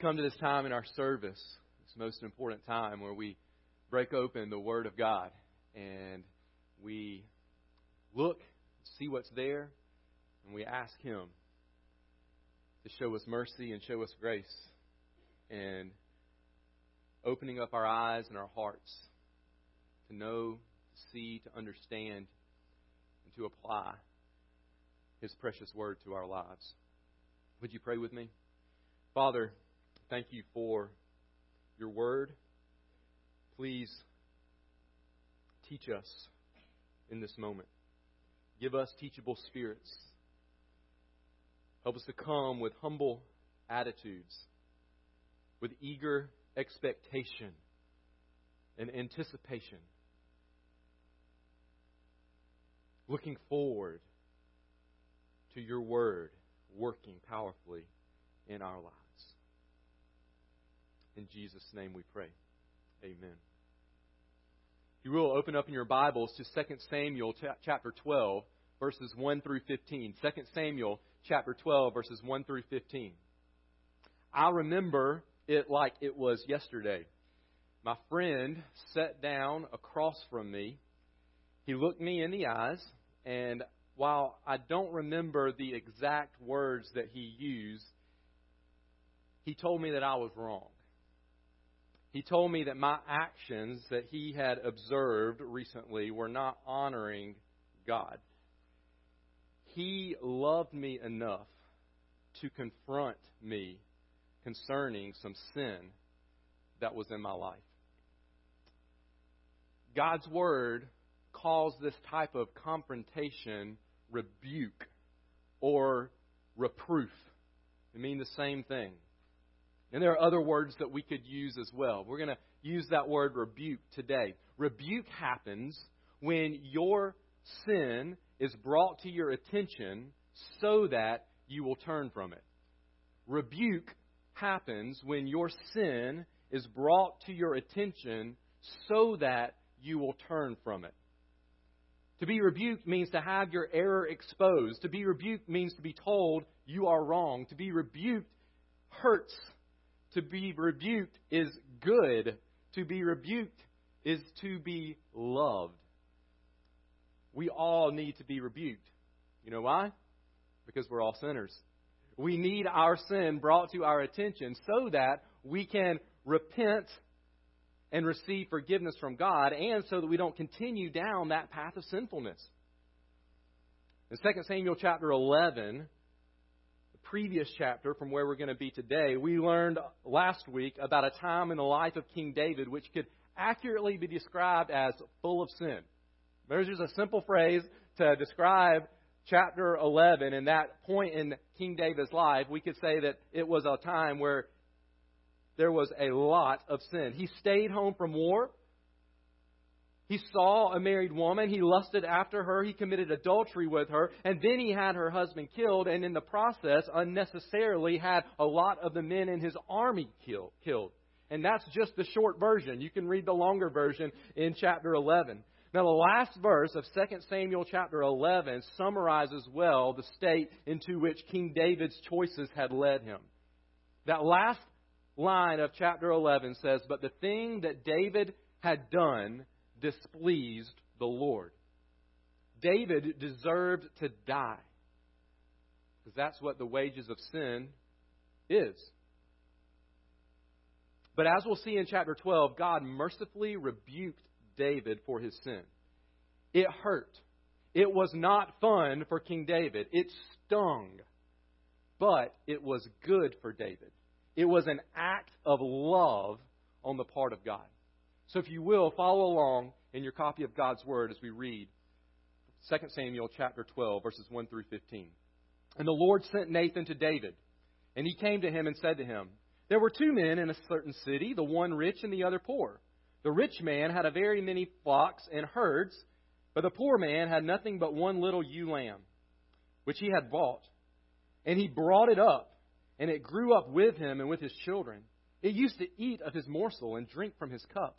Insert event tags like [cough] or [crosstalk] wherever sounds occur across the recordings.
come to this time in our service, this most important time where we break open the Word of God and we look, see what's there, and we ask Him to show us mercy and show us grace and opening up our eyes and our hearts to know, to see, to understand, and to apply His precious Word to our lives. Would you pray with me? Father, thank you for your Word. Please teach us in this moment. Give us teachable spirits. Help us to come with humble attitudes, with eager expectation and anticipation, looking forward to your word working powerfully in our lives. In Jesus' name we pray. Amen. You will open up in your Bibles to 2 Samuel chapter 12, verses 1 through 15. 2 Samuel chapter 12, verses 1 through 15. I remember it like it was yesterday. My friend sat down across from me. He looked me in the eyes, and while I don't remember the exact words that he used, he told me that I was wrong. He told me that my actions that he had observed recently were not honoring God. He loved me enough to confront me concerning some sin that was in my life. God's Word calls this type of confrontation rebuke or reproof. They mean the same thing. And there are other words that we could use as well. We're going to use that word rebuke today. Rebuke happens when your sin is brought to your attention so that you will turn from it. Rebuke happens when your sin is brought to your attention so that you will turn from it. To be rebuked means to have your error exposed. To be rebuked means to be told you are wrong. To be rebuked hurts to be rebuked is good. To be rebuked is to be loved. We all need to be rebuked. You know why? Because we're all sinners. We need our sin brought to our attention so that we can repent and receive forgiveness from God and so that we don't continue down that path of sinfulness. In 2 Samuel chapter 11, previous chapter from where we're going to be today, we learned last week about a time in the life of King David which could accurately be described as full of sin. There's just a simple phrase to describe chapter 11 and that point in King David's life. We could say that it was a time where there was a lot of sin. He stayed home from war. He saw a married woman. He lusted after her. He committed adultery with her. And then he had her husband killed. And in the process, unnecessarily had a lot of the men in his army kill, killed. And that's just the short version. You can read the longer version in chapter 11. Now, the last verse of 2 Samuel chapter 11 summarizes well the state into which King David's choices had led him. That last line of chapter 11 says, But the thing that David had done displeased the Lord. David deserved to die. Because that's what the wages of sin is. But as we'll see in chapter 12, God mercifully rebuked David for his sin. It hurt. It was not fun for King David. It stung. But it was good for David. It was an act of love on the part of God. So if you will, follow along in your copy of God's Word as we read 2 Samuel chapter 12, verses 1 through 15. And the Lord sent Nathan to David, and he came to him and said to him, There were two men in a certain city, the one rich and the other poor. The rich man had a very many flocks and herds, but the poor man had nothing but one little ewe lamb, which he had bought. And he brought it up, and it grew up with him and with his children. It used to eat of his morsel and drink from his cup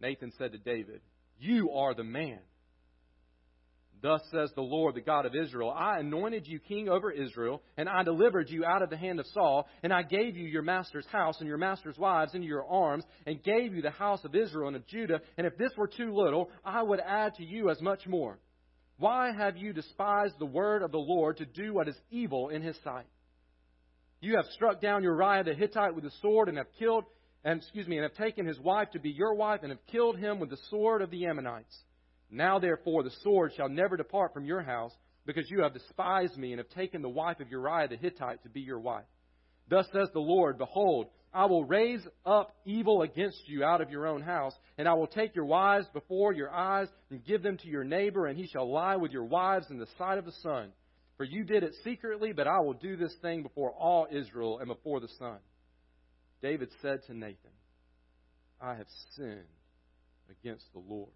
Nathan said to David, You are the man. Thus says the Lord, the God of Israel I anointed you king over Israel, and I delivered you out of the hand of Saul, and I gave you your master's house and your master's wives into your arms, and gave you the house of Israel and of Judah. And if this were too little, I would add to you as much more. Why have you despised the word of the Lord to do what is evil in his sight? You have struck down Uriah the Hittite with the sword, and have killed, and excuse me, and have taken his wife to be your wife, and have killed him with the sword of the Ammonites. Now, therefore, the sword shall never depart from your house, because you have despised me and have taken the wife of Uriah the Hittite to be your wife. Thus says the Lord Behold, I will raise up evil against you out of your own house, and I will take your wives before your eyes and give them to your neighbor, and he shall lie with your wives in the sight of the sun. For you did it secretly, but I will do this thing before all Israel and before the sun. David said to Nathan, I have sinned against the Lord.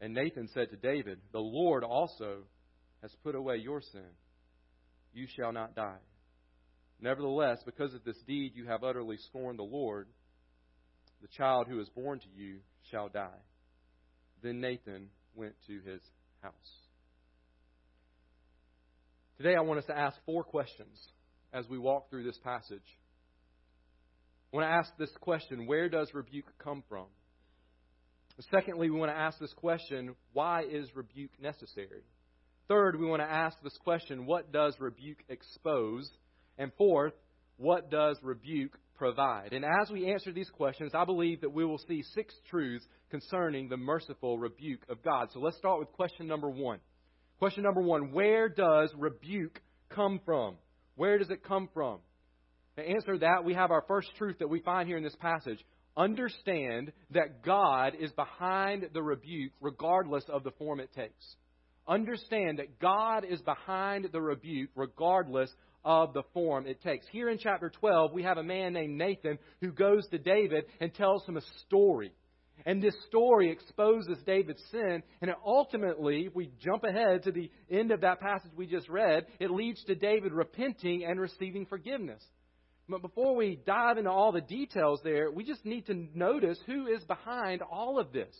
And Nathan said to David, The Lord also has put away your sin. You shall not die. Nevertheless, because of this deed you have utterly scorned the Lord, the child who is born to you shall die. Then Nathan went to his house. Today I want us to ask four questions as we walk through this passage. Want to ask this question Where does rebuke come from? Secondly, we want to ask this question why is rebuke necessary? Third, we want to ask this question what does rebuke expose? And fourth, what does rebuke provide? And as we answer these questions, I believe that we will see six truths concerning the merciful rebuke of God. So let's start with question number one. Question number one Where does rebuke come from? Where does it come from? To answer that, we have our first truth that we find here in this passage understand that God is behind the rebuke regardless of the form it takes. Understand that God is behind the rebuke regardless of the form it takes. Here in chapter 12, we have a man named Nathan who goes to David and tells him a story. And this story exposes David's sin, and ultimately, if we jump ahead to the end of that passage we just read, it leads to David repenting and receiving forgiveness. But before we dive into all the details there, we just need to notice who is behind all of this.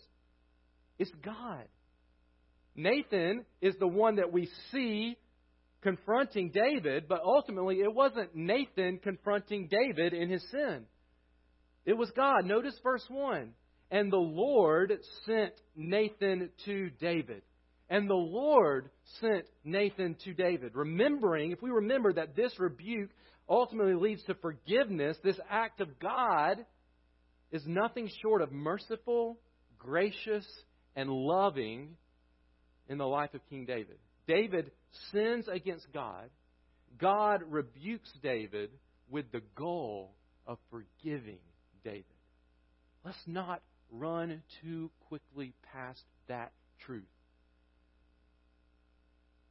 It's God. Nathan is the one that we see confronting David, but ultimately it wasn't Nathan confronting David in his sin. It was God. Notice verse 1. And the Lord sent Nathan to David. And the Lord sent Nathan to David. Remembering, if we remember that this rebuke ultimately leads to forgiveness, this act of God is nothing short of merciful, gracious, and loving in the life of King David. David sins against God. God rebukes David with the goal of forgiving David. Let's not run too quickly past that truth.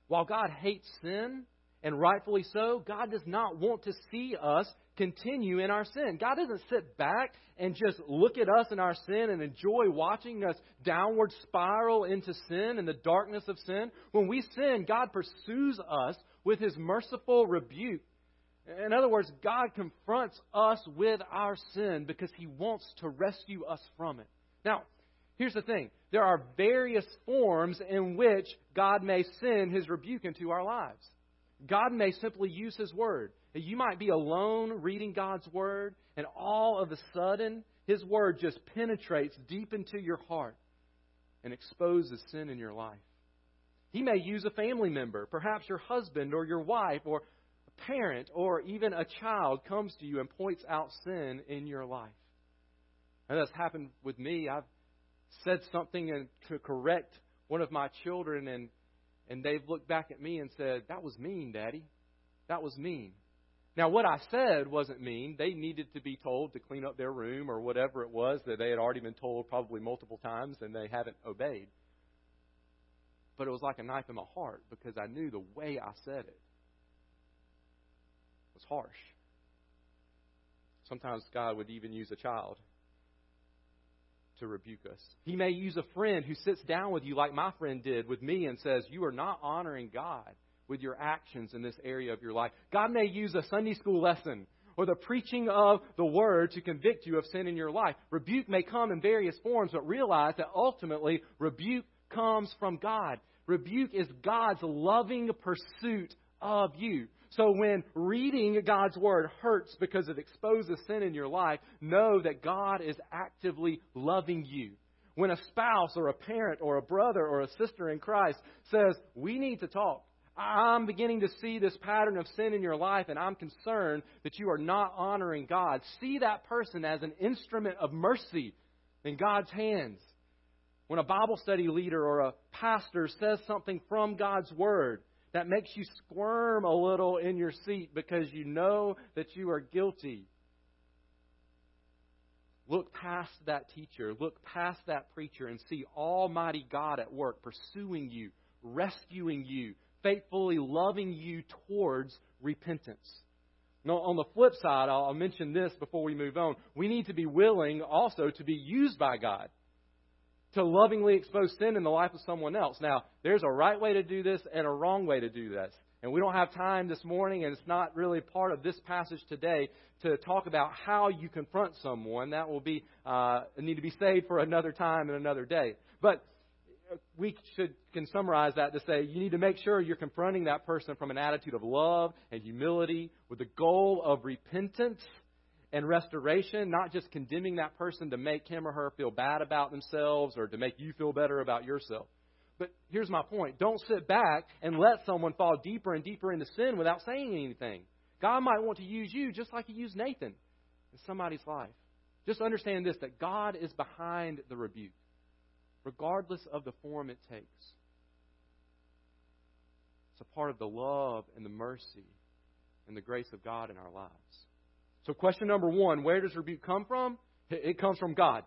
While God hates sin, and rightfully so, God does not want to see us continue in our sin. God doesn't sit back and just look at us in our sin and enjoy watching us downward spiral into sin and the darkness of sin. When we sin, God pursues us with his merciful rebuke. In other words, God confronts us with our sin because he wants to rescue us from it. Now, here's the thing there are various forms in which God may send his rebuke into our lives. God may simply use His Word. You might be alone reading God's Word, and all of a sudden, His Word just penetrates deep into your heart and exposes sin in your life. He may use a family member, perhaps your husband or your wife or a parent or even a child comes to you and points out sin in your life. And that's happened with me. I've said something to correct one of my children, and and they've looked back at me and said, That was mean, Daddy. That was mean. Now, what I said wasn't mean. They needed to be told to clean up their room or whatever it was that they had already been told probably multiple times and they haven't obeyed. But it was like a knife in my heart because I knew the way I said it was harsh. Sometimes God would even use a child to rebuke us. He may use a friend who sits down with you, like my friend did with me, and says, You are not honoring God with your actions in this area of your life. God may use a Sunday school lesson or the preaching of the word to convict you of sin in your life. Rebuke may come in various forms, but realize that ultimately rebuke comes from God. Rebuke is God's loving pursuit of you. So when reading God's Word hurts because it exposes sin in your life, know that God is actively loving you. When a spouse or a parent or a brother or a sister in Christ says, We need to talk, I'm beginning to see this pattern of sin in your life, and I'm concerned that you are not honoring God. See that person as an instrument of mercy in God's hands. When a Bible study leader or a pastor says something from God's Word, that makes you squirm a little in your seat because you know that you are guilty. Look past that teacher, look past that preacher, and see Almighty God at work, pursuing you, rescuing you, faithfully loving you towards repentance. Now, on the flip side, I'll mention this before we move on. We need to be willing also to be used by God to lovingly expose sin in the life of someone else. Now, there's a right way to do this and a wrong way to do this. And we don't have time this morning, and it's not really part of this passage today to talk about how you confront someone. That will be uh, need to be saved for another time and another day. But we should can summarize that to say you need to make sure you're confronting that person from an attitude of love and humility with the goal of repentance and restoration, not just condemning that person to make him or her feel bad about themselves or to make you feel better about yourself. But here's my point don't sit back and let someone fall deeper and deeper into sin without saying anything. God might want to use you just like He used Nathan in somebody's life. Just understand this that God is behind the rebuke, regardless of the form it takes. It's a part of the love and the mercy and the grace of God in our lives. So, question number one where does rebuke come from? It comes from God.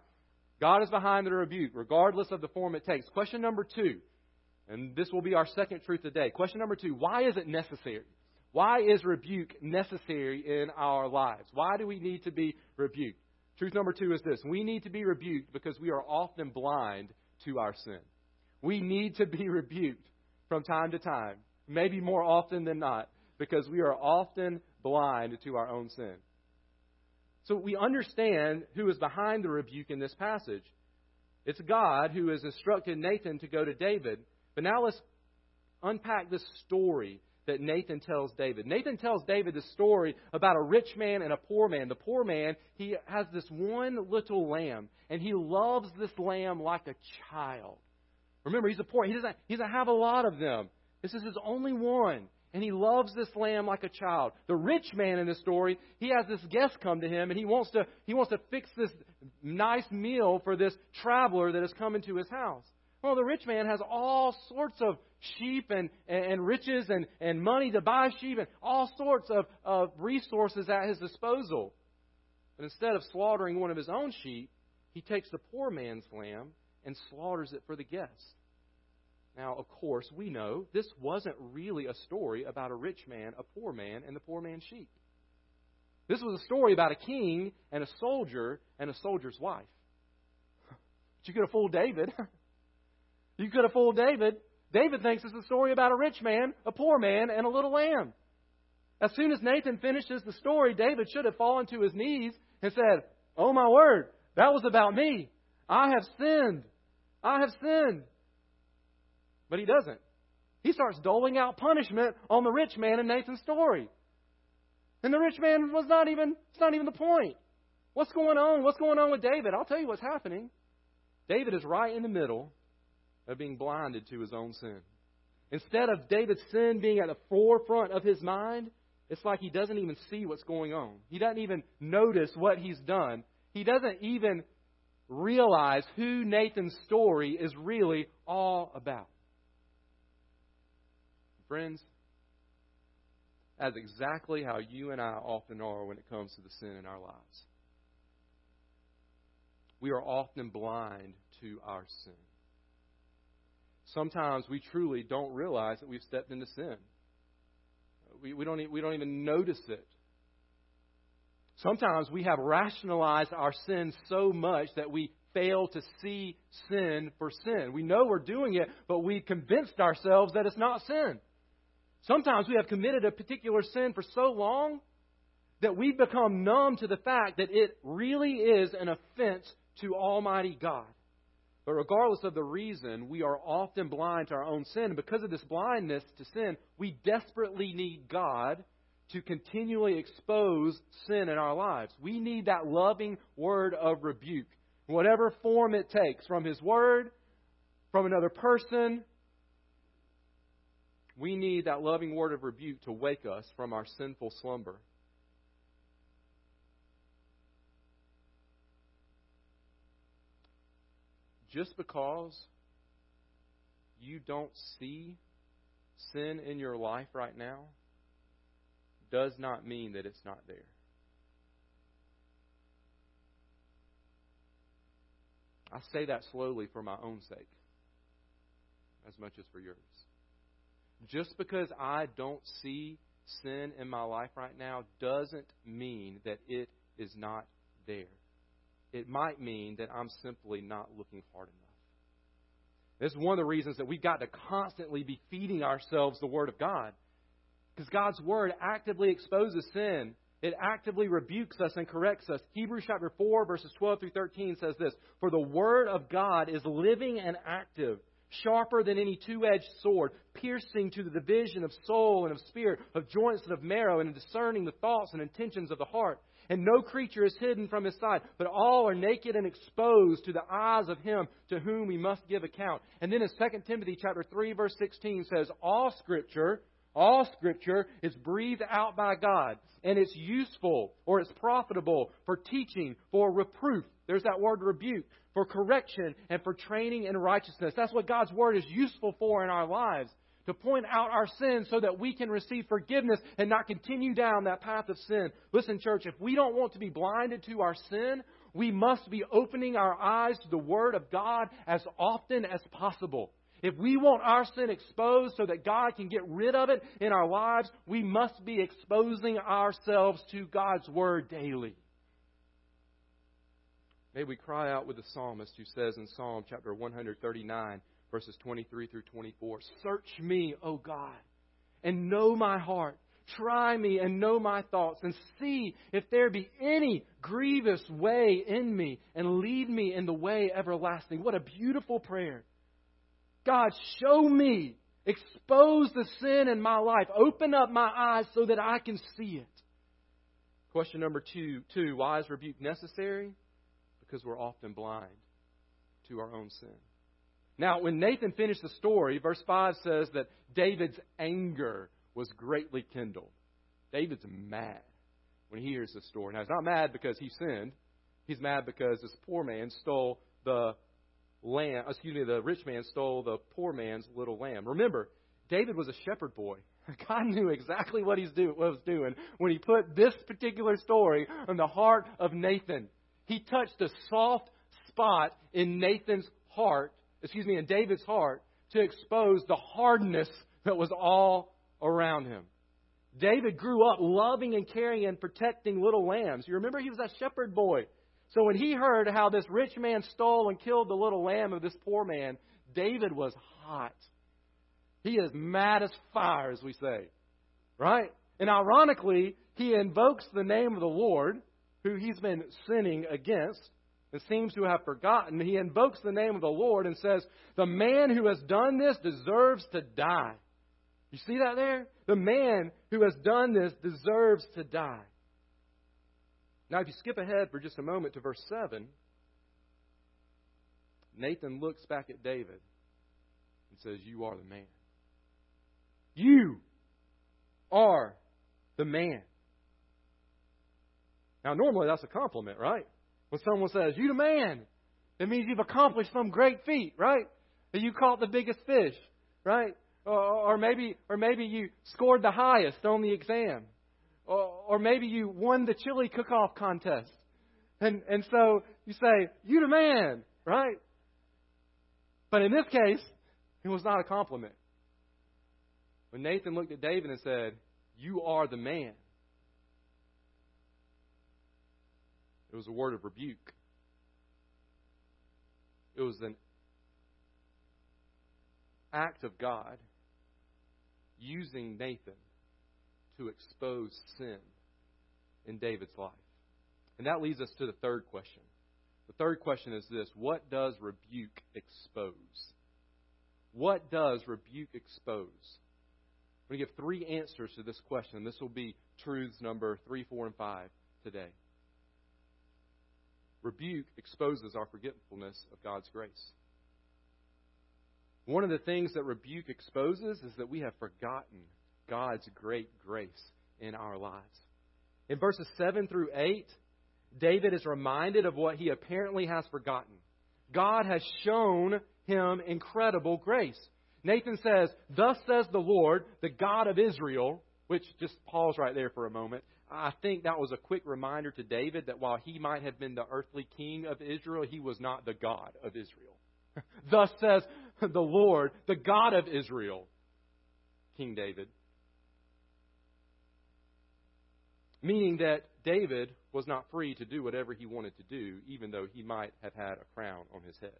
God is behind the rebuke, regardless of the form it takes. Question number two, and this will be our second truth today. Question number two why is it necessary? Why is rebuke necessary in our lives? Why do we need to be rebuked? Truth number two is this we need to be rebuked because we are often blind to our sin. We need to be [laughs] rebuked from time to time, maybe more often than not, because we are often blind to our own sin. So we understand who is behind the rebuke in this passage. It's God who has instructed Nathan to go to David. But now let's unpack this story that Nathan tells David. Nathan tells David the story about a rich man and a poor man. The poor man, he has this one little lamb, and he loves this lamb like a child. Remember, he's a poor. He doesn't, he doesn't have a lot of them. This is his only one and he loves this lamb like a child. The rich man in the story, he has this guest come to him, and he wants to he wants to fix this nice meal for this traveler that has come into his house. Well, the rich man has all sorts of sheep and, and riches and, and money to buy sheep and all sorts of, of resources at his disposal. But instead of slaughtering one of his own sheep, he takes the poor man's lamb and slaughters it for the guest. Now, of course, we know this wasn't really a story about a rich man, a poor man, and the poor man's sheep. This was a story about a king and a soldier and a soldier's wife. But you could have fooled David. [laughs] You could have fooled David. David thinks it's a story about a rich man, a poor man, and a little lamb. As soon as Nathan finishes the story, David should have fallen to his knees and said, Oh my word, that was about me. I have sinned. I have sinned. But he doesn't. He starts doling out punishment on the rich man in Nathan's story. And the rich man was not even, it's not even the point. What's going on? What's going on with David? I'll tell you what's happening. David is right in the middle of being blinded to his own sin. Instead of David's sin being at the forefront of his mind, it's like he doesn't even see what's going on. He doesn't even notice what he's done. He doesn't even realize who Nathan's story is really all about. Friends, that's exactly how you and I often are when it comes to the sin in our lives. We are often blind to our sin. Sometimes we truly don't realize that we've stepped into sin. We, we, don't, we don't even notice it. Sometimes we have rationalized our sin so much that we fail to see sin for sin. We know we're doing it, but we've convinced ourselves that it's not sin. Sometimes we have committed a particular sin for so long that we've become numb to the fact that it really is an offense to Almighty God. But regardless of the reason, we are often blind to our own sin. And because of this blindness to sin, we desperately need God to continually expose sin in our lives. We need that loving word of rebuke, whatever form it takes, from His Word, from another person. We need that loving word of rebuke to wake us from our sinful slumber. Just because you don't see sin in your life right now does not mean that it's not there. I say that slowly for my own sake, as much as for yours. Just because I don't see sin in my life right now doesn't mean that it is not there it might mean that I'm simply not looking hard enough. This is one of the reasons that we've got to constantly be feeding ourselves the Word of God. Because God's Word actively exposes sin. It actively rebukes us and corrects us. Hebrews chapter 4, verses 12 through 13 says this For the Word of God is living and active, sharper than any two edged sword, piercing to the division of soul and of spirit, of joints and of marrow, and discerning the thoughts and intentions of the heart. And no creature is hidden from his sight, but all are naked and exposed to the eyes of him to whom we must give account. And then in 2 Timothy chapter 3 verse 16 says, all scripture, all scripture is breathed out by God, and it's useful or it's profitable for teaching, for reproof. There's that word rebuke, for correction and for training in righteousness. That's what God's word is useful for in our lives to point out our sins so that we can receive forgiveness and not continue down that path of sin. Listen, church, if we don't want to be blinded to our sin, we must be opening our eyes to the Word of God as often as possible. If we want our sin exposed so that God can get rid of it in our lives, we must be exposing ourselves to God's Word daily. May we cry out with the psalmist who says in Psalm chapter 139, verses 23 through 24. Search me, O God, and know my heart. Try me and know my thoughts, and see if there be any grievous way in me, and lead me in the way everlasting. What a beautiful prayer. God, show me, expose the sin in my life, open up my eyes so that I can see it. Question number two, two why is rebuke necessary? Because we're often blind to our own sin. Now, when Nathan finished the story, verse 5 says that David's anger was greatly kindled. David's mad when he hears this story. Now, he's not mad because he sinned. He's mad because this poor man stole the lamb, excuse me, the rich man stole the poor man's little lamb. Remember, David was a shepherd boy. [laughs] God knew exactly what he was doing when he put this particular story on the heart of Nathan. He touched a soft spot in Nathan's heart excuse me, in David's heart to expose the hardness that was all around him. David grew up loving and caring and protecting little lambs. You remember he was a shepherd boy. So when he heard how this rich man stole and killed the little lamb of this poor man, David was hot. He is mad as fire, as we say. Right? And ironically, he invokes the name of the Lord, who he's been sinning against, and seems to have forgotten, he invokes the name of the Lord and says, The man who has done this deserves to die. You see that there? The man who has done this deserves to die. Now, if you skip ahead for just a moment to verse 7, Nathan looks back at David and says, You are the man. You are the man. Now, normally that's a compliment, right? When someone says, You the man, it means you've accomplished some great feat, right? That you caught the biggest fish, right? Or, or maybe or maybe you scored the highest on the exam. Or, maybe you won the chili cook off contest. And and so you say, You the man, right? But in this case, it was not a compliment. When Nathan looked at David and said, You are the man. It was a word of rebuke. It was an act of God using Nathan to expose sin in David's life. And that leads us to the third question. The third question is this What does rebuke expose? What does rebuke expose? I'm going to give three answers to this question. This will be truths number three, four, and five today. Rebuke exposes our forgetfulness of God's grace. One of the things that rebuke exposes is that we have forgotten God's great grace in our lives. In verses 7 through 8, David is reminded of what he apparently has forgotten. God has shown him incredible grace. Nathan says, Thus says the Lord, the God of Israel, which just pause right there for a moment. I think that was a quick reminder to David that while he might have been the earthly king of Israel, he was not the God of Israel. [laughs] Thus says the Lord, the God of Israel, King David. Meaning that David was not free to do whatever he wanted to do, even though he might have had a crown on his head.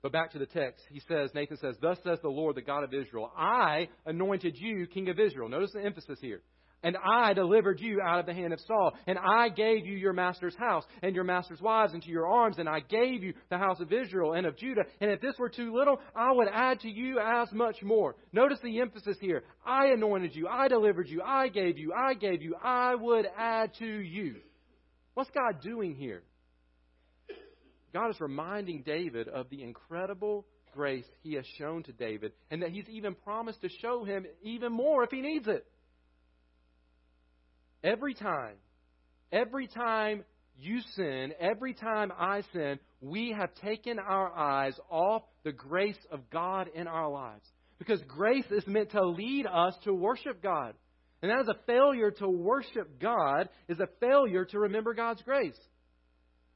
But back to the text. He says, Nathan says, Thus says the Lord, the God of Israel, I anointed you king of Israel. Notice the emphasis here. And I delivered you out of the hand of Saul. And I gave you your master's house and your master's wives into your arms. And I gave you the house of Israel and of Judah. And if this were too little, I would add to you as much more. Notice the emphasis here. I anointed you. I delivered you. I gave you. I gave you. I would add to you. What's God doing here? God is reminding David of the incredible grace he has shown to David and that he's even promised to show him even more if he needs it. Every time, every time you sin, every time I sin, we have taken our eyes off the grace of God in our lives. Because grace is meant to lead us to worship God. And that is a failure to worship God, is a failure to remember God's grace.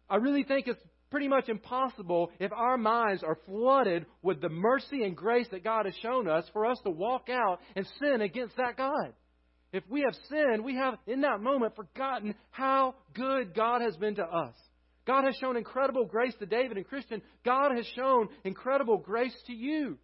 I really think it's pretty much impossible if our minds are flooded with the mercy and grace that God has shown us for us to walk out and sin against that God. If we have sinned, we have in that moment forgotten how good God has been to us. God has shown incredible grace to David and Christian. God has shown incredible grace to you.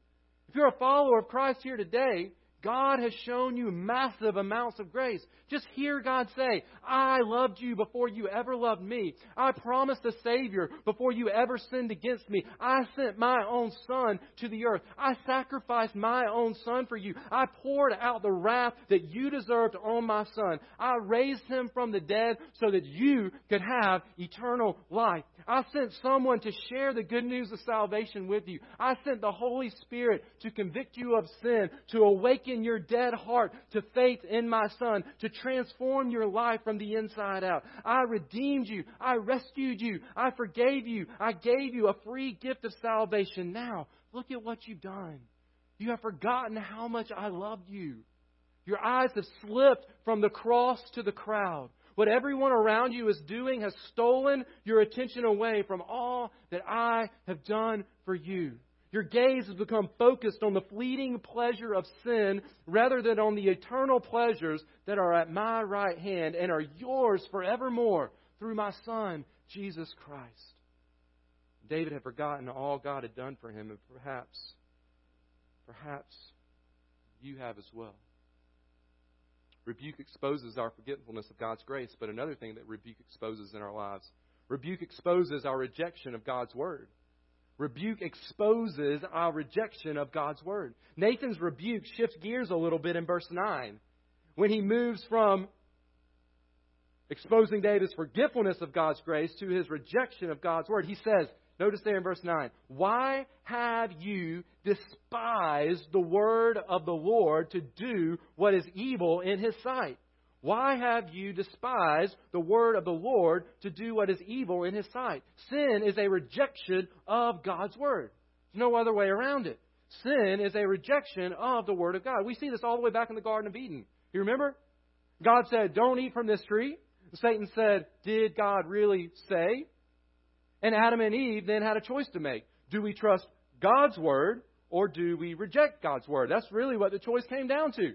If you're a follower of Christ here today, God has shown you massive amounts of grace. Just hear God say, I loved you before you ever loved me. I promised a Savior before you ever sinned against me. I sent my own Son to the earth. I sacrificed my own Son for you. I poured out the wrath that you deserved on my Son. I raised him from the dead so that you could have eternal life. I sent someone to share the good news of salvation with you. I sent the Holy Spirit to convict you of sin, to awaken your dead heart to faith in my Son, to transform your life from the inside out. I redeemed you. I rescued you. I forgave you. I gave you a free gift of salvation. Now, look at what you've done. You have forgotten how much I loved you. Your eyes have slipped from the cross to the crowd. What everyone around you is doing has stolen your attention away from all that I have done for you. Your gaze has become focused on the fleeting pleasure of sin rather than on the eternal pleasures that are at my right hand and are yours forevermore through my Son, Jesus Christ. David had forgotten all God had done for him, and perhaps, perhaps you have as well. Rebuke exposes our forgetfulness of God's grace, but another thing that rebuke exposes in our lives rebuke exposes our rejection of God's word. Rebuke exposes our rejection of God's word. Nathan's rebuke shifts gears a little bit in verse 9 when he moves from exposing David's forgetfulness of God's grace to his rejection of God's word. He says, Notice there in verse 9, Why have you despised the word of the Lord to do what is evil in his sight? Why have you despised the word of the Lord to do what is evil in his sight? Sin is a rejection of God's word. There's no other way around it. Sin is a rejection of the word of God. We see this all the way back in the Garden of Eden. You remember? God said, Don't eat from this tree. Satan said, Did God really say? And Adam and Eve then had a choice to make. Do we trust God's word or do we reject God's word? That's really what the choice came down to.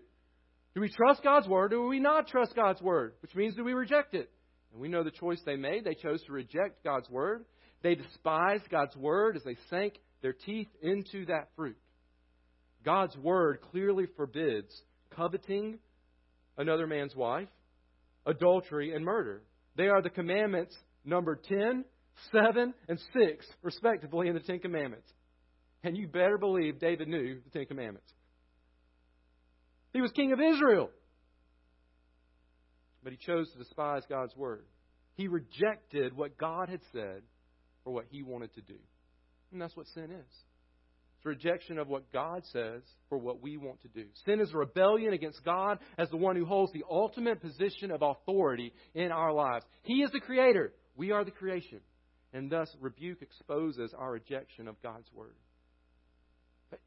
Do we trust God's word or do we not trust God's word? Which means do we reject it? And we know the choice they made. They chose to reject God's word. They despised God's word as they sank their teeth into that fruit. God's word clearly forbids coveting another man's wife, adultery, and murder. They are the commandments number 10, 7, and 6, respectively, in the Ten Commandments. And you better believe David knew the Ten Commandments. He was king of Israel. But he chose to despise God's word. He rejected what God had said for what he wanted to do. And that's what sin is. It's rejection of what God says for what we want to do. Sin is rebellion against God as the one who holds the ultimate position of authority in our lives. He is the creator. We are the creation. And thus, rebuke exposes our rejection of God's word. But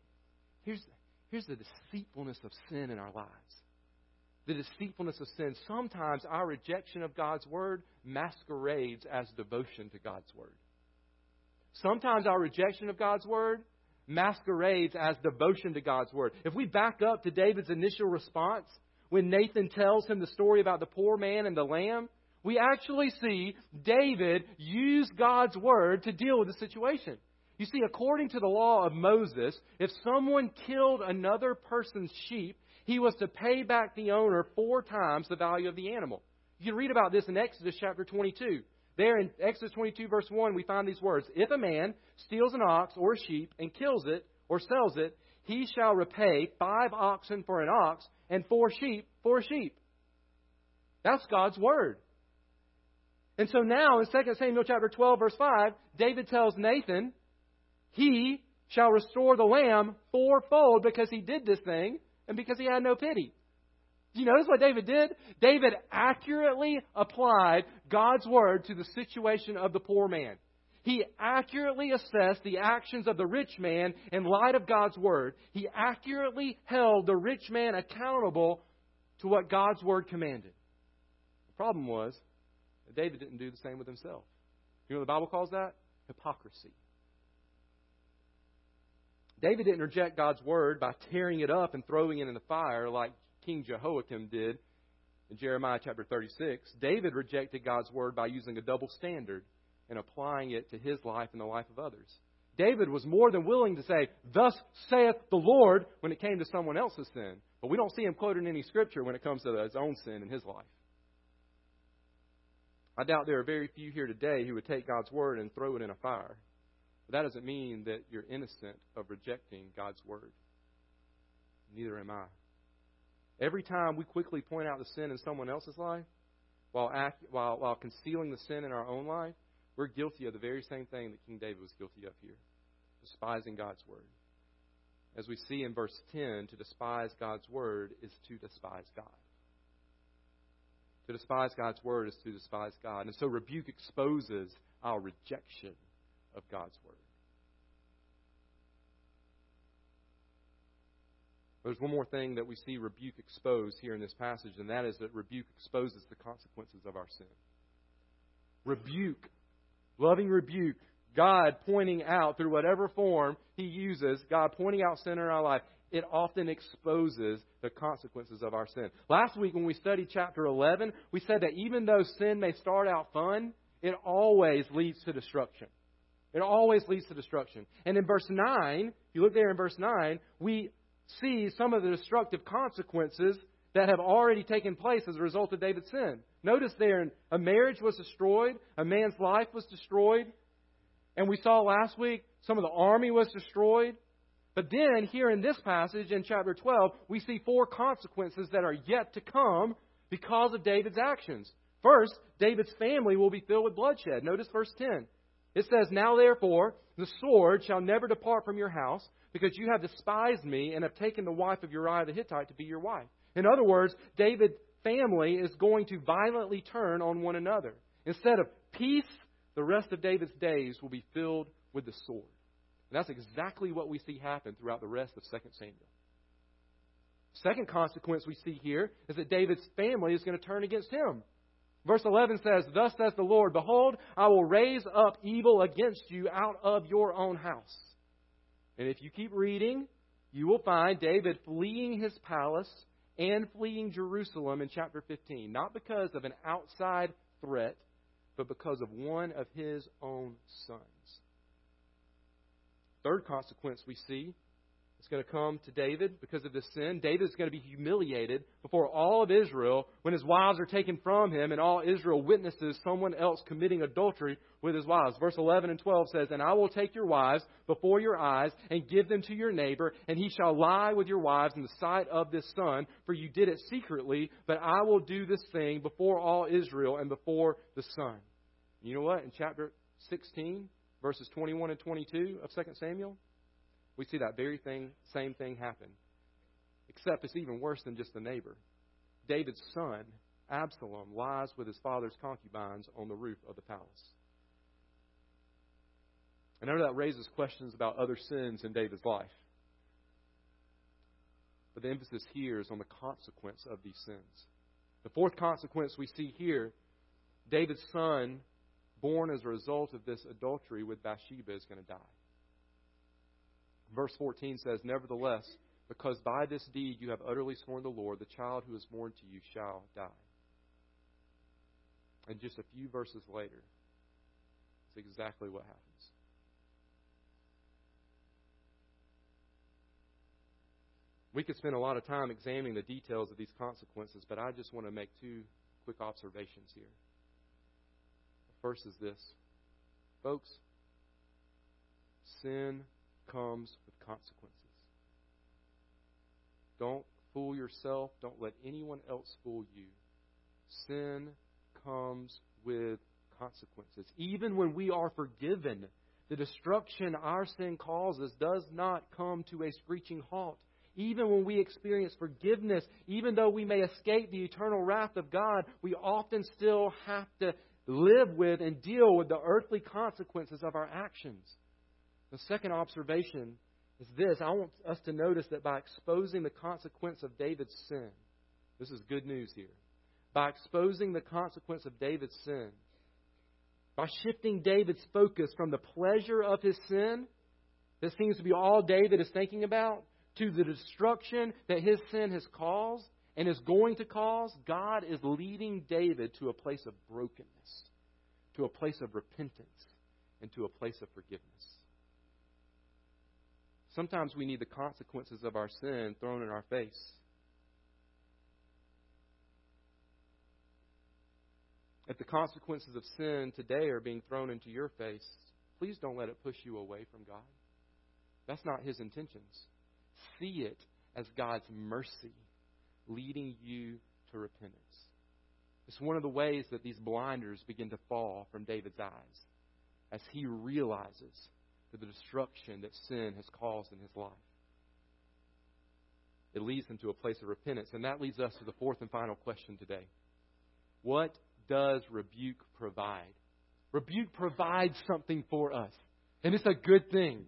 here's, here's the deceitfulness of sin in our lives. The deceitfulness of sin. Sometimes our rejection of God's word masquerades as devotion to God's word. Sometimes our rejection of God's word masquerades as devotion to God's word. If we back up to David's initial response when Nathan tells him the story about the poor man and the lamb, we actually see David use God's word to deal with the situation. You see, according to the law of Moses, if someone killed another person's sheep, he was to pay back the owner four times the value of the animal. You can read about this in Exodus chapter 22. There in Exodus 22, verse 1, we find these words If a man steals an ox or a sheep and kills it or sells it, he shall repay five oxen for an ox and four sheep for a sheep. That's God's word. And so now in 2 Samuel chapter 12, verse 5, David tells Nathan, He shall restore the lamb fourfold because he did this thing and because he had no pity. Do you notice what David did? David accurately applied God's word to the situation of the poor man. He accurately assessed the actions of the rich man in light of God's word. He accurately held the rich man accountable to what God's word commanded. The problem was David didn't do the same with himself. You know what the Bible calls that? Hypocrisy. David didn't reject God's word by tearing it up and throwing it in the fire like King Jehoiakim did in Jeremiah chapter 36, David rejected God's word by using a double standard and applying it to his life and the life of others. David was more than willing to say, Thus saith the Lord, when it came to someone else's sin. But we don't see him quoting any scripture when it comes to his own sin in his life. I doubt there are very few here today who would take God's word and throw it in a fire. But that doesn't mean that you're innocent of rejecting God's word. Neither am I. Every time we quickly point out the sin in someone else's life, while, act, while, while concealing the sin in our own life, we're guilty of the very same thing that King David was guilty of here despising God's word. As we see in verse 10, to despise God's word is to despise God. To despise God's word is to despise God. And so rebuke exposes our rejection of God's word. There's one more thing that we see rebuke expose here in this passage, and that is that rebuke exposes the consequences of our sin. Rebuke, loving rebuke, God pointing out through whatever form He uses, God pointing out sin in our life, it often exposes the consequences of our sin. Last week when we studied chapter 11, we said that even though sin may start out fun, it always leads to destruction. It always leads to destruction. And in verse 9, if you look there in verse 9, we see some of the destructive consequences that have already taken place as a result of David's sin. Notice there, a marriage was destroyed, a man's life was destroyed, and we saw last week some of the army was destroyed. But then, here in this passage in chapter 12, we see four consequences that are yet to come because of David's actions. First, David's family will be filled with bloodshed. Notice verse 10. It says, Now therefore, the sword shall never depart from your house, because you have despised me and have taken the wife of Uriah the Hittite to be your wife. In other words, David's family is going to violently turn on one another. Instead of peace, the rest of David's days will be filled with the sword. And that's exactly what we see happen throughout the rest of 2 Samuel. Second consequence we see here is that David's family is going to turn against him. Verse 11 says, Thus says the Lord, Behold, I will raise up evil against you out of your own house. And if you keep reading, you will find David fleeing his palace and fleeing Jerusalem in chapter 15. Not because of an outside threat, but because of one of his own sons. Third consequence we see is going to come to David because of this sin. David is going to be humiliated before all of Israel when his wives are taken from him and all Israel witnesses someone else committing adultery with his wives. Verse 11 and 12 says, And I will take your wives before your eyes and give them to your neighbor, and he shall lie with your wives in the sight of this sun, for you did it secretly, but I will do this thing before all Israel and before the sun. You know what? In chapter 16, verses 21 and 22 of 2 Samuel, we see that very thing, same thing happen. Except it's even worse than just the neighbor. David's son, Absalom, lies with his father's concubines on the roof of the palace. I know that raises questions about other sins in David's life. But the emphasis here is on the consequence of these sins. The fourth consequence we see here David's son born as a result of this adultery with Bathsheba is going to die. Verse 14 says, Nevertheless, because by this deed you have utterly sworn the Lord, the child who is born to you shall die. And just a few verses later, it's exactly what happens. We could spend a lot of time examining the details of these consequences, but I just want to make two quick observations here first is this folks, sin comes with consequences. Don't fool yourself. Don't let anyone else fool you. Sin comes with consequences. Even when we are forgiven, the destruction our sin causes does not come to a screeching halt. Even when we experience forgiveness, even though we may escape the eternal wrath of God, we often still have to live with and deal with the earthly consequences of our actions. The second observation is this I want us to notice that by exposing the consequence of David's sin, this is good news here. By exposing the consequence of David's sin, by shifting David's focus from the pleasure of his sin, that seems to be all David is thinking about, to the destruction that his sin has caused, and is going to cause, God is leading David to a place of brokenness, to a place of repentance, and to a place of forgiveness. Sometimes we need the consequences of our sin thrown in our face. If the consequences of sin today are being thrown into your face, please don't let it push you away from God. That's not His intentions. See it as God's mercy leading you to repentance. It's one of the ways that these blinders begin to fall from David's eyes as he realizes the destruction that sin has caused in his life. It leads him to a place of repentance. And that leads us to the fourth and final question today. What does rebuke provide? Rebuke provides something for us. And it's a good thing.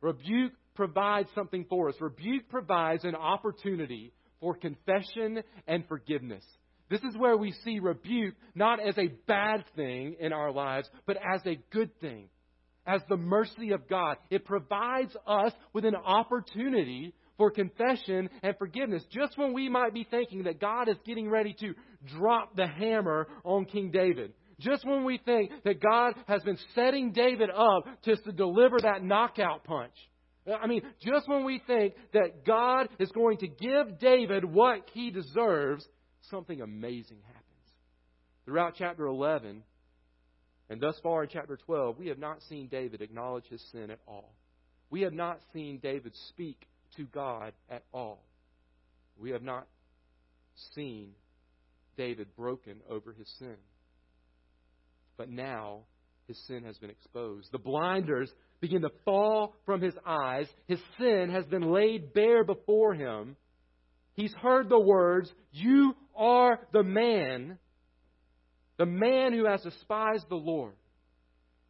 Rebuke provides something for us. Rebuke provides an opportunity for confession and forgiveness. This is where we see rebuke not as a bad thing in our lives, but as a good thing, as the mercy of God. It provides us with an opportunity for confession and forgiveness. Just when we might be thinking that God is getting ready to drop the hammer on King David. Just when we think that God has been setting David up just to deliver that knockout punch. Uh, I mean, just when we think that God is going to give David what he deserves, something amazing happens. Throughout chapter 11, and thus far in chapter 12, we have not seen David acknowledge his sin at all. We have not seen David speak to God at all. We have not seen David broken over his sin. But now his sin has been exposed. The blinders begin to fall from his eyes. His sin has been laid bare before him. He's heard the words, You are the man, the man who has despised the Lord.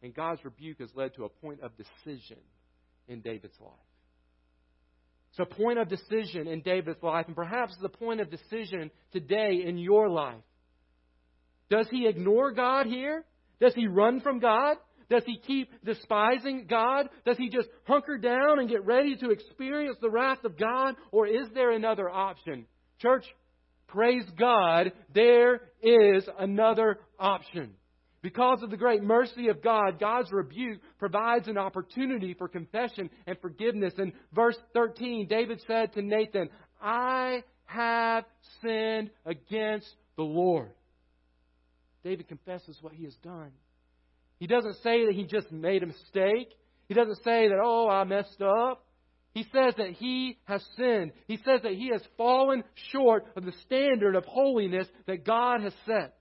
And God's rebuke has led to a point of decision in David's life. It's a point of decision in David's life, and perhaps the point of decision today in your life. Does he ignore God here? Does he run from God? Does he keep despising God? Does he just hunker down and get ready to experience the wrath of God? Or is there another option? Church, praise God, there is another option. Because of the great mercy of God, God's rebuke provides an opportunity for confession and forgiveness. In verse 13, David said to Nathan, I have sinned against the Lord. David confesses what he has done. He doesn't say that he just made a mistake. He doesn't say that, oh, I messed up. He says that he has sinned. He says that he has fallen short of the standard of holiness that God has set.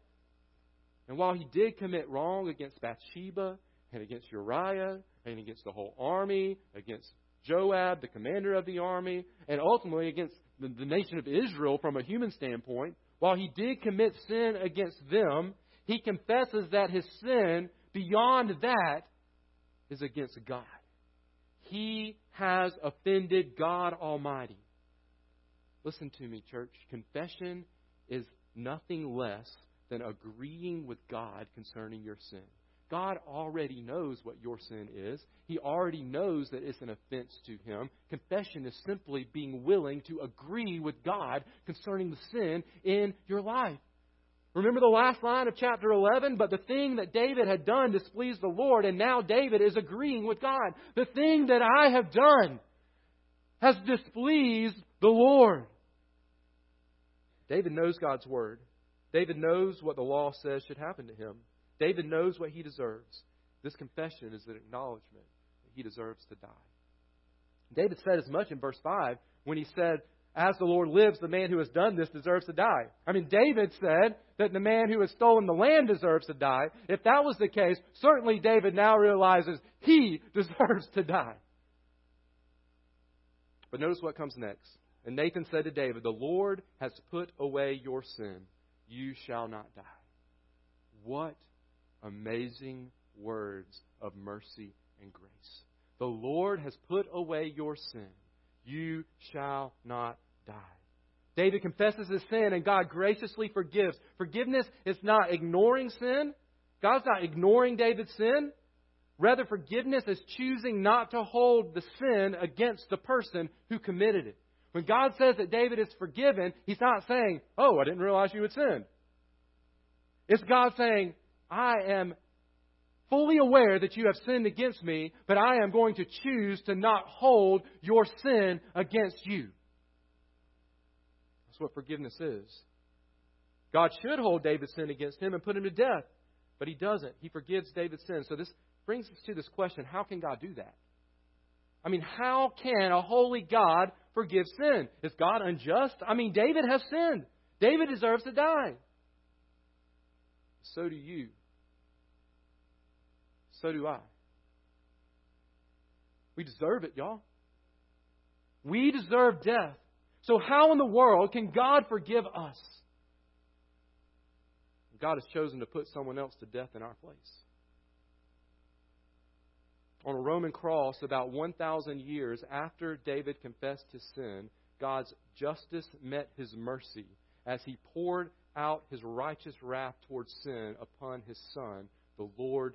And while he did commit wrong against Bathsheba and against Uriah and against the whole army, against Joab, the commander of the army, and ultimately against the, the nation of Israel from a human standpoint, while he did commit sin against them, he confesses that his sin beyond that is against God. He has offended God Almighty. Listen to me, church. Confession is nothing less than agreeing with God concerning your sin. God already knows what your sin is. He already knows that it's an offense to Him. Confession is simply being willing to agree with God concerning the sin in your life. Remember the last line of chapter 11? But the thing that David had done displeased the Lord, and now David is agreeing with God. The thing that I have done has displeased the Lord. David knows God's word. David knows what the law says should happen to him. David knows what he deserves. This confession is an acknowledgement that he deserves to die. David said as much in verse 5 when he said, As the Lord lives, the man who has done this deserves to die. I mean, David said that the man who has stolen the land deserves to die. If that was the case, certainly David now realizes he [laughs] deserves to die. But notice what comes next. And Nathan said to David, The Lord has put away your sin you shall not die. What amazing words of mercy and grace. The Lord has put away your sin. You shall not die. David confesses his sin and God graciously forgives. Forgiveness is not ignoring sin. God's not ignoring David's sin. Rather, forgiveness is choosing not to hold the sin against the person who committed it. When God says that David is forgiven, He's not saying, Oh, I didn't realize you had sinned. It's God saying, I am fully aware that you have sinned against me, but I am going to choose to not hold your sin against you. That's what forgiveness is. God should hold David's sin against him and put him to death, but he doesn't. He forgives David's sin. So this brings us to this question how can God do that? I mean, how can a holy God forgive sin? Is God unjust? I mean, David has sinned. David deserves to die. So do you. So do I. We deserve it, y'all. We deserve death. So, how in the world can God forgive us? God has chosen to put someone else to death in our place on a Roman cross about 1,000 years after David confessed his sin, God's justice met his mercy as he poured out his righteous wrath towards sin upon his Son, the Lord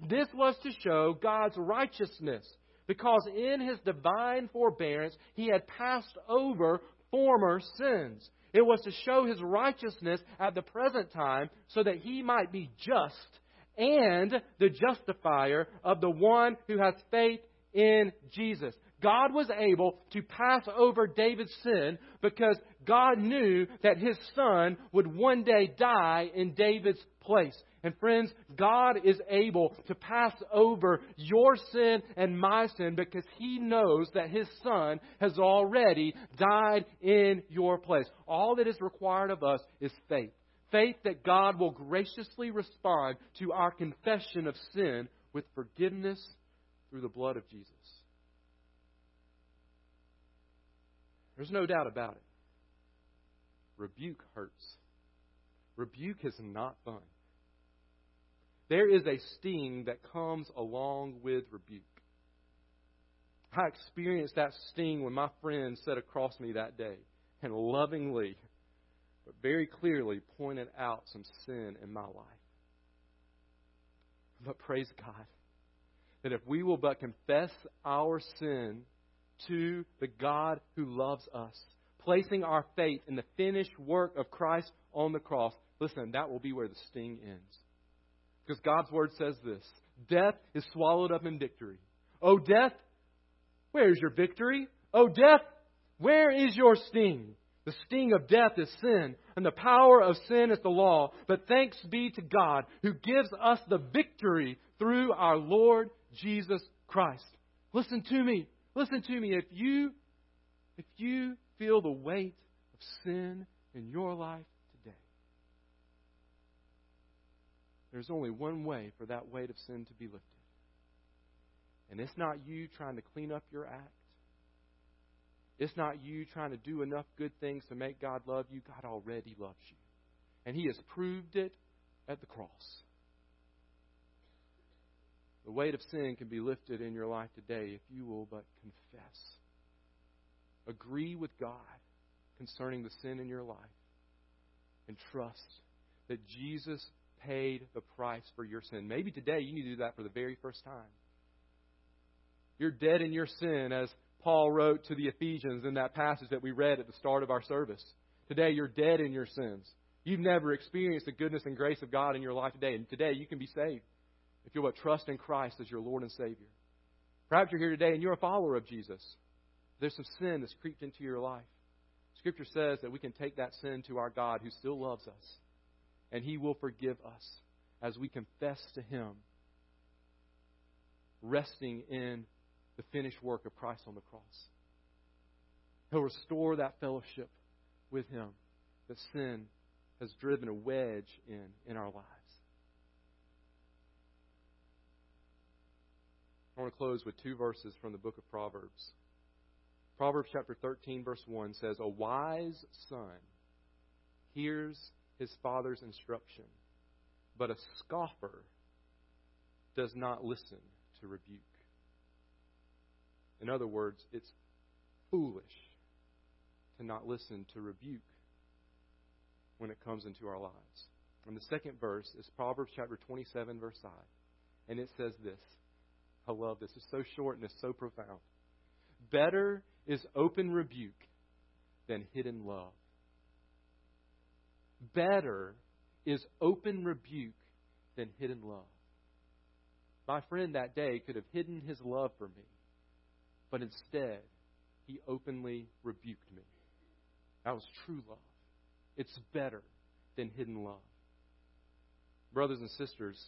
This was to show God's righteousness, because in His divine forbearance He had passed over former sins. It was to show His righteousness at the present time so that He might be just and the justifier of the one who has faith in Jesus. God was able to pass over David's sin because God knew that his son would one day die in David's place. And friends, God is able to pass over your sin and my sin because he knows that his son has already died in your place. All that is required of us is faith. Faith that God will graciously respond to our confession of sin with forgiveness through the blood of Jesus. There's no doubt about it. Rebuke hurts. Rebuke is not fun. There is a sting that comes along with rebuke. I experienced that sting when my friend sat across me that day and lovingly, but very clearly pointed out some sin in my life. But praise God that if we will but confess our sin to the God who loves us, placing our faith in the finished work of Christ on the cross, listen, that will be where the sting ends. Because God's word says this Death is swallowed up in victory. Oh, death, where is your victory? Oh, death, where is your sting? The sting of death is sin, and the power of sin is the law. But thanks be to God who gives us the victory through our Lord Jesus Christ. Listen to me. Listen to me. If you if you feel the weight of sin in your life today, there's only one way for that weight of sin to be lifted. And it's not you trying to clean up your act. It's not you trying to do enough good things to make God love you. God already loves you. And He has proved it at the cross. The weight of sin can be lifted in your life today if you will but confess. Agree with God concerning the sin in your life and trust that Jesus paid the price for your sin. Maybe today you need to do that for the very first time. You're dead in your sin, as Paul wrote to the Ephesians in that passage that we read at the start of our service. Today you're dead in your sins. You've never experienced the goodness and grace of God in your life today, and today you can be saved if you'll but trust in Christ as your Lord and Savior. Perhaps you're here today and you're a follower of Jesus. There's some sin that's creeped into your life. Scripture says that we can take that sin to our God who still loves us, and He will forgive us as we confess to Him, resting in the finished work of Christ on the cross. He'll restore that fellowship with Him that sin has driven a wedge in in our lives. I want to close with two verses from the book of Proverbs. Proverbs chapter 13, verse 1 says, A wise son hears his father's instruction, but a scoffer does not listen to rebuke. In other words, it's foolish to not listen to rebuke when it comes into our lives. And the second verse is Proverbs chapter 27, verse 5. And it says this I love this. It's so short and it's so profound. Better is open rebuke than hidden love. Better is open rebuke than hidden love. My friend that day could have hidden his love for me, but instead, he openly rebuked me. That was true love. It's better than hidden love. Brothers and sisters,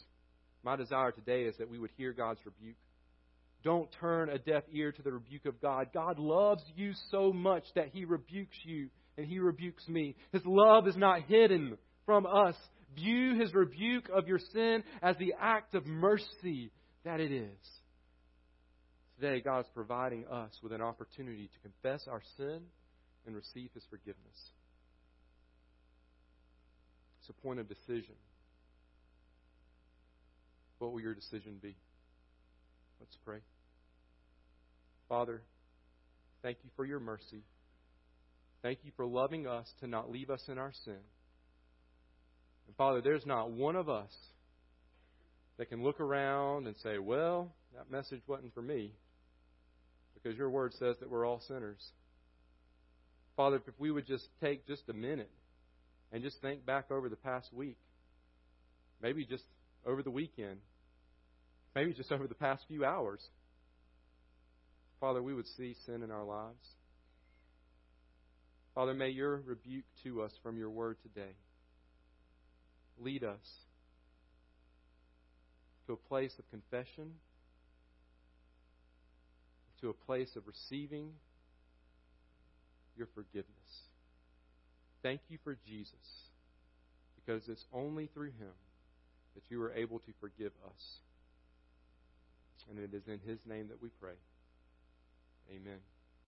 my desire today is that we would hear God's rebuke don't turn a deaf ear to the rebuke of God. God loves you so much that He rebukes you and He rebukes me. His love is not hidden from us. View His rebuke of your sin as the act of mercy that it is. Today, God is providing us with an opportunity to confess our sin and receive His forgiveness. It's a point of decision. What will your decision be? Let's pray. Father, thank you for your mercy. Thank you for loving us to not leave us in our sin. And Father, there's not one of us that can look around and say, well, that message wasn't for me. Because your word says that we're all sinners. Father, if we would just take just a minute and just think back over the past week, maybe just over the weekend, maybe just [laughs] over the past few hours. Father, we would see sin in our lives. Father, may your rebuke to us from your word today lead us to a place of confession, to a place of receiving your forgiveness. Thank you for Jesus, because it's only through him that you are able to forgive us. And it is in His name that we pray. Amen.